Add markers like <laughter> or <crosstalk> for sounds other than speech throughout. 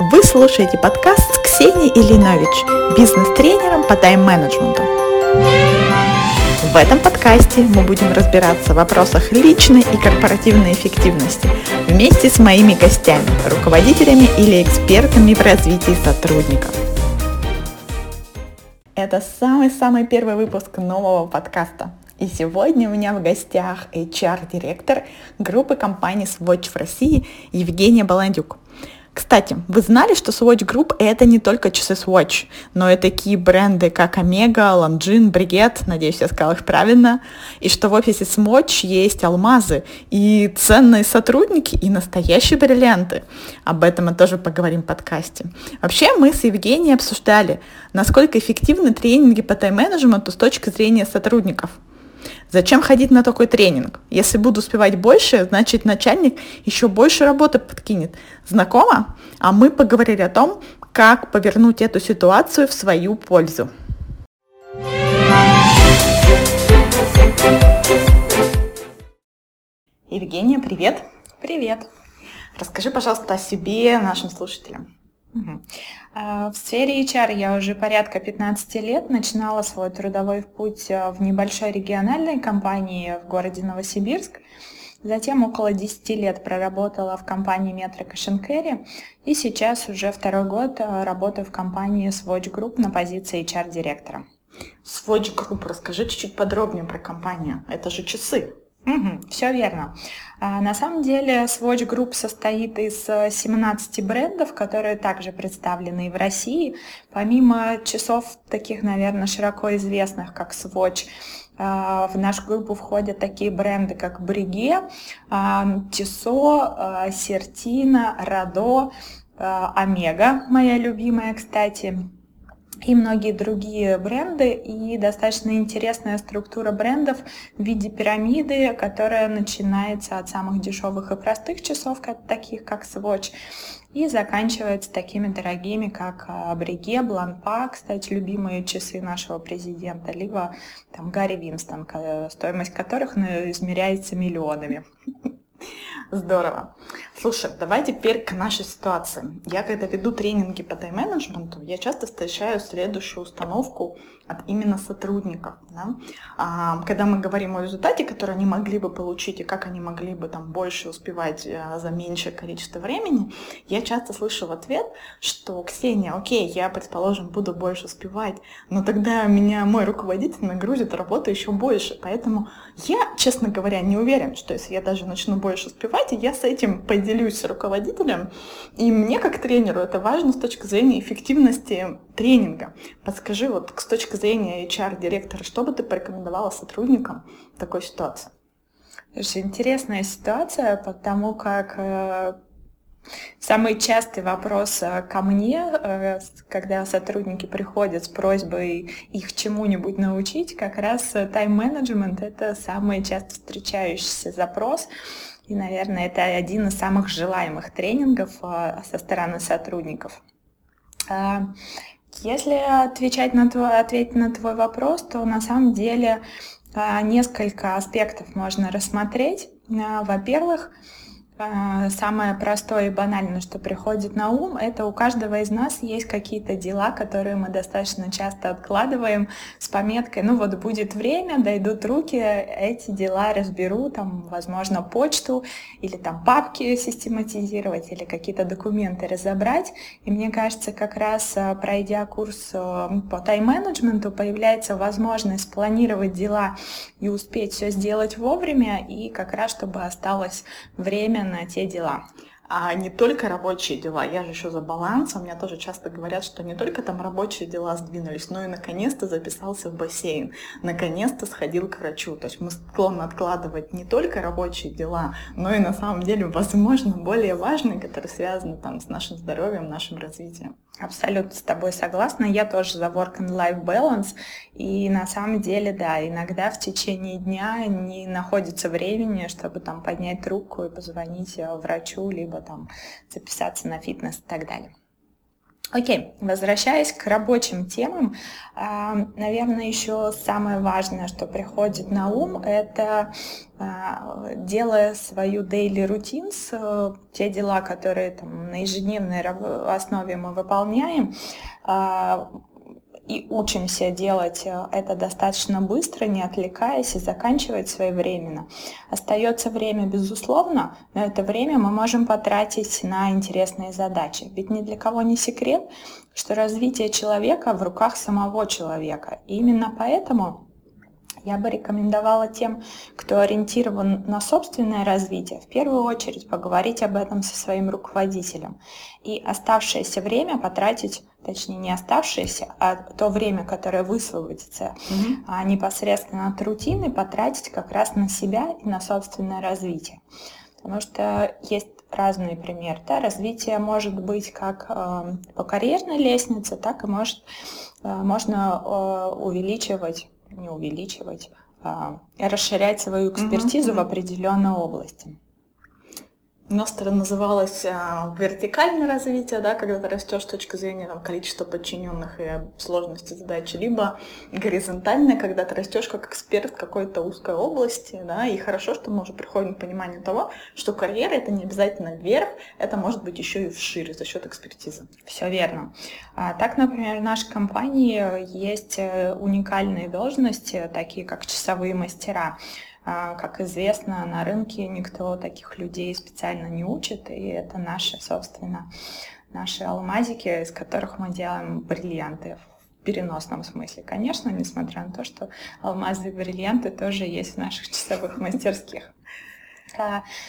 Вы слушаете подкаст с Ксенией Ильинович, бизнес-тренером по тайм-менеджменту. В этом подкасте мы будем разбираться в вопросах личной и корпоративной эффективности вместе с моими гостями, руководителями или экспертами в развитии сотрудников. Это самый-самый первый выпуск нового подкаста. И сегодня у меня в гостях HR-директор группы компании Swatch в России Евгения Баландюк. Кстати, вы знали, что Swatch Group это не только часы Swatch, но и такие бренды, как Omega, Longines, Brigette, надеюсь, я сказала их правильно, и что в офисе Swatch есть алмазы и ценные сотрудники, и настоящие бриллианты. Об этом мы тоже поговорим в подкасте. Вообще, мы с Евгенией обсуждали, насколько эффективны тренинги по тайм-менеджменту с точки зрения сотрудников – Зачем ходить на такой тренинг? Если буду успевать больше, значит начальник еще больше работы подкинет. Знакомо? А мы поговорили о том, как повернуть эту ситуацию в свою пользу. Евгения, привет. Привет. Расскажи, пожалуйста, о себе нашим слушателям. Угу. В сфере HR я уже порядка 15 лет начинала свой трудовой путь а, в небольшой региональной компании в городе Новосибирск. Затем около 10 лет проработала в компании Метро Кашенкери и сейчас уже второй год а, работаю в компании Swatch Group на позиции HR-директора. Swatch Group, расскажи чуть-чуть подробнее про компанию. Это же часы. Угу, все верно. А, на самом деле Swatch Group состоит из 17 э, брендов, которые также представлены и в России. Помимо часов таких, наверное, широко известных, как Swatch, а, в нашу группу входят такие бренды, как Бриге, Тисо, Сертина, Радо, Омега, моя любимая, кстати, и многие другие бренды, и достаточно интересная структура брендов в виде пирамиды, которая начинается от самых дешевых и простых часов, таких как Swatch, и заканчивается такими дорогими, как Бриге, Бланпа, кстати, любимые часы нашего президента, либо там Гарри Винстон, стоимость которых ну, измеряется миллионами. Здорово. Слушай, давай теперь к нашей ситуации. Я когда веду тренинги по тайм-менеджменту, я часто встречаю следующую установку от именно сотрудников. Да? А, когда мы говорим о результате, который они могли бы получить и как они могли бы там больше успевать а, за меньшее количество времени, я часто слышу в ответ, что Ксения, окей, я, предположим, буду больше успевать, но тогда меня мой руководитель нагрузит работу еще больше. Поэтому я, честно говоря, не уверен, что если я даже начну больше успевать, я с этим поделюсь с руководителем, и мне как тренеру это важно с точки зрения эффективности тренинга. Подскажи, вот с точки зрения HR-директора, что бы ты порекомендовала сотрудникам в такой ситуации? Это интересная ситуация, потому как э, Самый частый вопрос э, ко мне, э, когда сотрудники приходят с просьбой их чему-нибудь научить, как раз тайм-менеджмент — это самый часто встречающийся запрос. И, наверное, это один из самых желаемых тренингов со стороны сотрудников. Если отвечать на твой, ответить на твой вопрос, то на самом деле а, несколько аспектов можно рассмотреть. А, во-первых, самое простое и банальное, что приходит на ум, это у каждого из нас есть какие-то дела, которые мы достаточно часто откладываем с пометкой, ну вот будет время, дойдут руки, эти дела разберу, там, возможно, почту или там папки систематизировать или какие-то документы разобрать. И мне кажется, как раз а, пройдя курс а, по тайм-менеджменту, появляется возможность спланировать дела и успеть все сделать вовремя, и как раз чтобы осталось время на те дела. А не только рабочие дела, я же еще за баланс, у меня тоже часто говорят, что не только там рабочие дела сдвинулись, но и наконец-то записался в бассейн, наконец-то сходил к врачу. То есть мы склонны откладывать не только рабочие дела, но и на самом деле, возможно, более важные, которые связаны там с нашим здоровьем, нашим развитием. Абсолютно с тобой согласна. Я тоже за work and life balance. И на самом деле, да, иногда в течение дня не находится времени, чтобы там поднять трубку и позвонить э, врачу, либо там записаться на фитнес и так далее. Окей, возвращаясь к рабочим темам, а, наверное, еще самое важное, что приходит на ум, это а, делая свою daily routines, э, те дела, которые там, на ежедневной основе мы выполняем, а, и учимся делать э, это достаточно быстро, не отвлекаясь и заканчивать своевременно. Остается время, безусловно, но это время мы можем потратить на интересные задачи. Ведь ни для кого не секрет, что развитие человека в руках самого человека. И именно поэтому я бы рекомендовала тем, кто ориентирован на собственное развитие, в первую очередь поговорить об этом со своим руководителем и оставшееся время потратить точнее не оставшееся, а то время, которое высвободится mm-hmm. а непосредственно от рутины, потратить как раз на себя и на собственное развитие. Потому что есть разные примеры. Да? Развитие может быть как э, по карьерной лестнице, так и может, э, можно э, увеличивать, не увеличивать, э, расширять свою экспертизу mm-hmm. в определенной области. У нас это называлось а, вертикальное развитие, да, когда ты растешь с точки зрения там, количества подчиненных и сложности задачи, либо горизонтальное, когда ты растешь как эксперт какой-то узкой области, да, и хорошо, что мы уже приходим к пониманию того, что карьера это не обязательно вверх, это может быть еще и вшире за счет экспертизы. Все верно. А, так, например, в нашей компании есть э, уникальные должности, такие как часовые мастера. А, как известно, на рынке никто таких людей специально не учит, и это наши, собственно, наши алмазики, из которых мы делаем бриллианты в переносном смысле. Конечно, несмотря на то, что алмазы и бриллианты тоже есть в наших <laughs> часовых мастерских.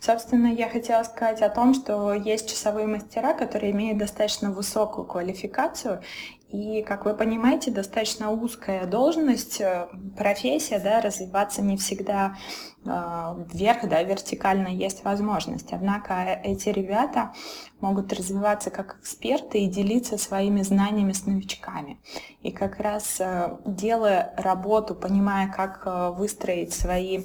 Собственно, я хотела сказать о том, что есть часовые мастера, которые имеют достаточно высокую квалификацию, и, как вы понимаете, достаточно узкая должность, э, профессия, да, развиваться не всегда э, вверх, да, вертикально есть возможность. Однако эти ребята могут развиваться как эксперты и делиться своими знаниями с новичками. И как раз э, делая работу, понимая, как выстроить свои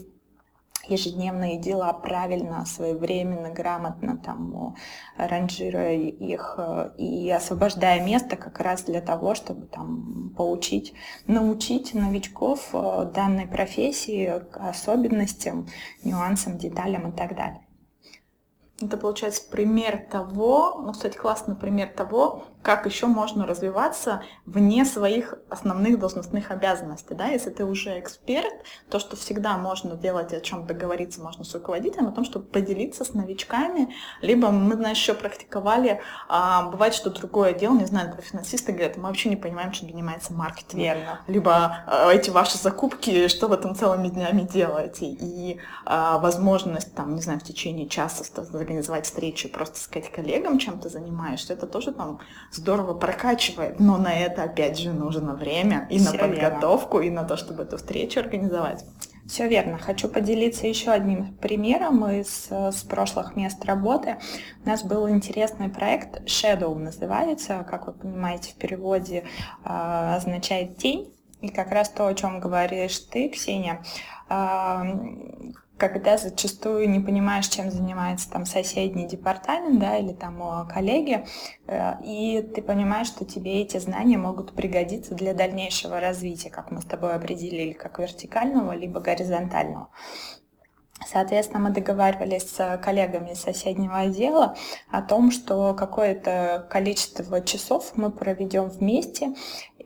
ежедневные дела правильно, своевременно, грамотно, там, ранжируя их э, и освобождая место как раз для того, чтобы там поучить, научить новичков э, данной профессии, особенностям, нюансам, деталям и так далее. Это получается пример того, ну, кстати, классный пример того, как еще можно развиваться вне своих основных должностных обязанностей. Да? Если ты уже эксперт, то, что всегда можно делать, о чем договориться можно с руководителем, о том, чтобы поделиться с новичками, либо мы, знаешь, еще практиковали, а, бывает, что другое дело, не знаю, про финансисты говорят, мы вообще не понимаем, чем занимается маркетинг. Верно. Либо а, эти ваши закупки, что вы там целыми днями делаете, и а, возможность, там, не знаю, в течение часа организовать встречу, просто сказать коллегам, чем ты занимаешься, это тоже там здорово прокачивает, но на это опять же нужно время и Все на подготовку, верно. и на то, чтобы эту встречу организовать. Все верно. Хочу поделиться еще одним примером из с прошлых мест работы. У нас был интересный проект Shadow называется, как вы понимаете, в переводе э, означает тень. И как раз то, о чем говоришь ты, Ксения, э, когда зачастую не понимаешь, чем занимается там соседний департамент, да, или там коллеги, э, и ты понимаешь, что тебе эти знания могут пригодиться для дальнейшего развития, как мы с тобой определили, как вертикального, либо горизонтального. Соответственно, мы договаривались с коллегами соседнего отдела о том, что какое-то количество часов мы проведем вместе.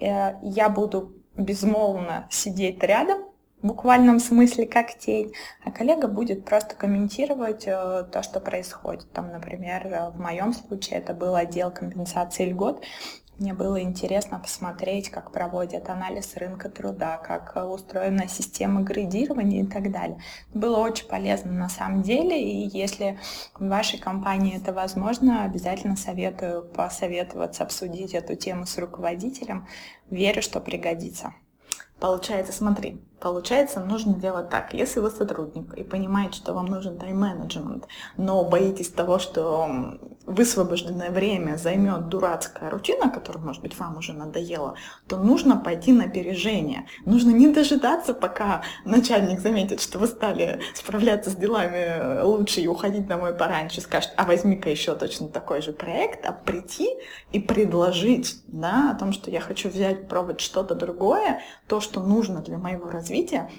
Э, я буду безмолвно сидеть рядом, буквальном смысле как тень, а коллега будет просто комментировать э, то, что происходит. Там, например, э, в моем случае это был отдел компенсации льгот. Мне было интересно посмотреть, как проводят анализ рынка труда, как э, устроена система градирования и так далее. Было очень полезно на самом деле, и если в вашей компании это возможно, обязательно советую посоветоваться, обсудить эту тему с руководителем. Верю, что пригодится. Получается, смотри, Получается, нужно делать так. Если вы сотрудник и понимаете, что вам нужен тайм-менеджмент, но боитесь того, что высвобожденное время займет дурацкая рутина, которая, может быть, вам уже надоела, то нужно пойти на опережение. Нужно не дожидаться, пока начальник заметит, что вы стали справляться с делами лучше и уходить домой пораньше, скажет, а возьми-ка еще точно такой же проект, а прийти и предложить да, о том, что я хочу взять, пробовать что-то другое, то, что нужно для моего развития.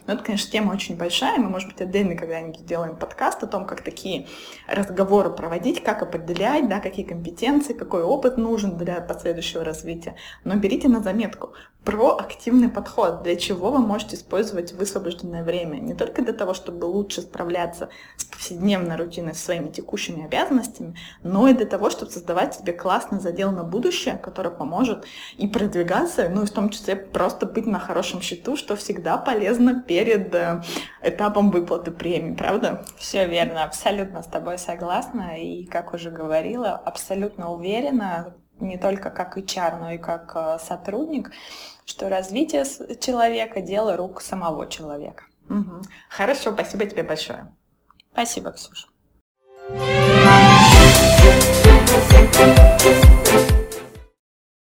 Но это, конечно, тема очень большая, мы, может быть, отдельно когда-нибудь сделаем подкаст о том, как такие разговоры проводить, как определять, да, какие компетенции, какой опыт нужен для последующего развития. Но берите на заметку. Проактивный подход, для чего вы можете использовать высвобожденное время. Не только для того, чтобы лучше справляться с повседневной рутиной, со своими текущими обязанностями, но и для того, чтобы создавать себе классный задел на будущее, который поможет и продвигаться, ну и в том числе просто быть на хорошем счету, что всегда полезно перед э, этапом выплаты премии, правда? Все верно, абсолютно с тобой согласна и, как уже говорила, абсолютно уверена, не только как HR, но и как э, сотрудник, что развитие человека – дело рук самого человека. Угу. Хорошо, спасибо тебе большое. Спасибо, Ксюша.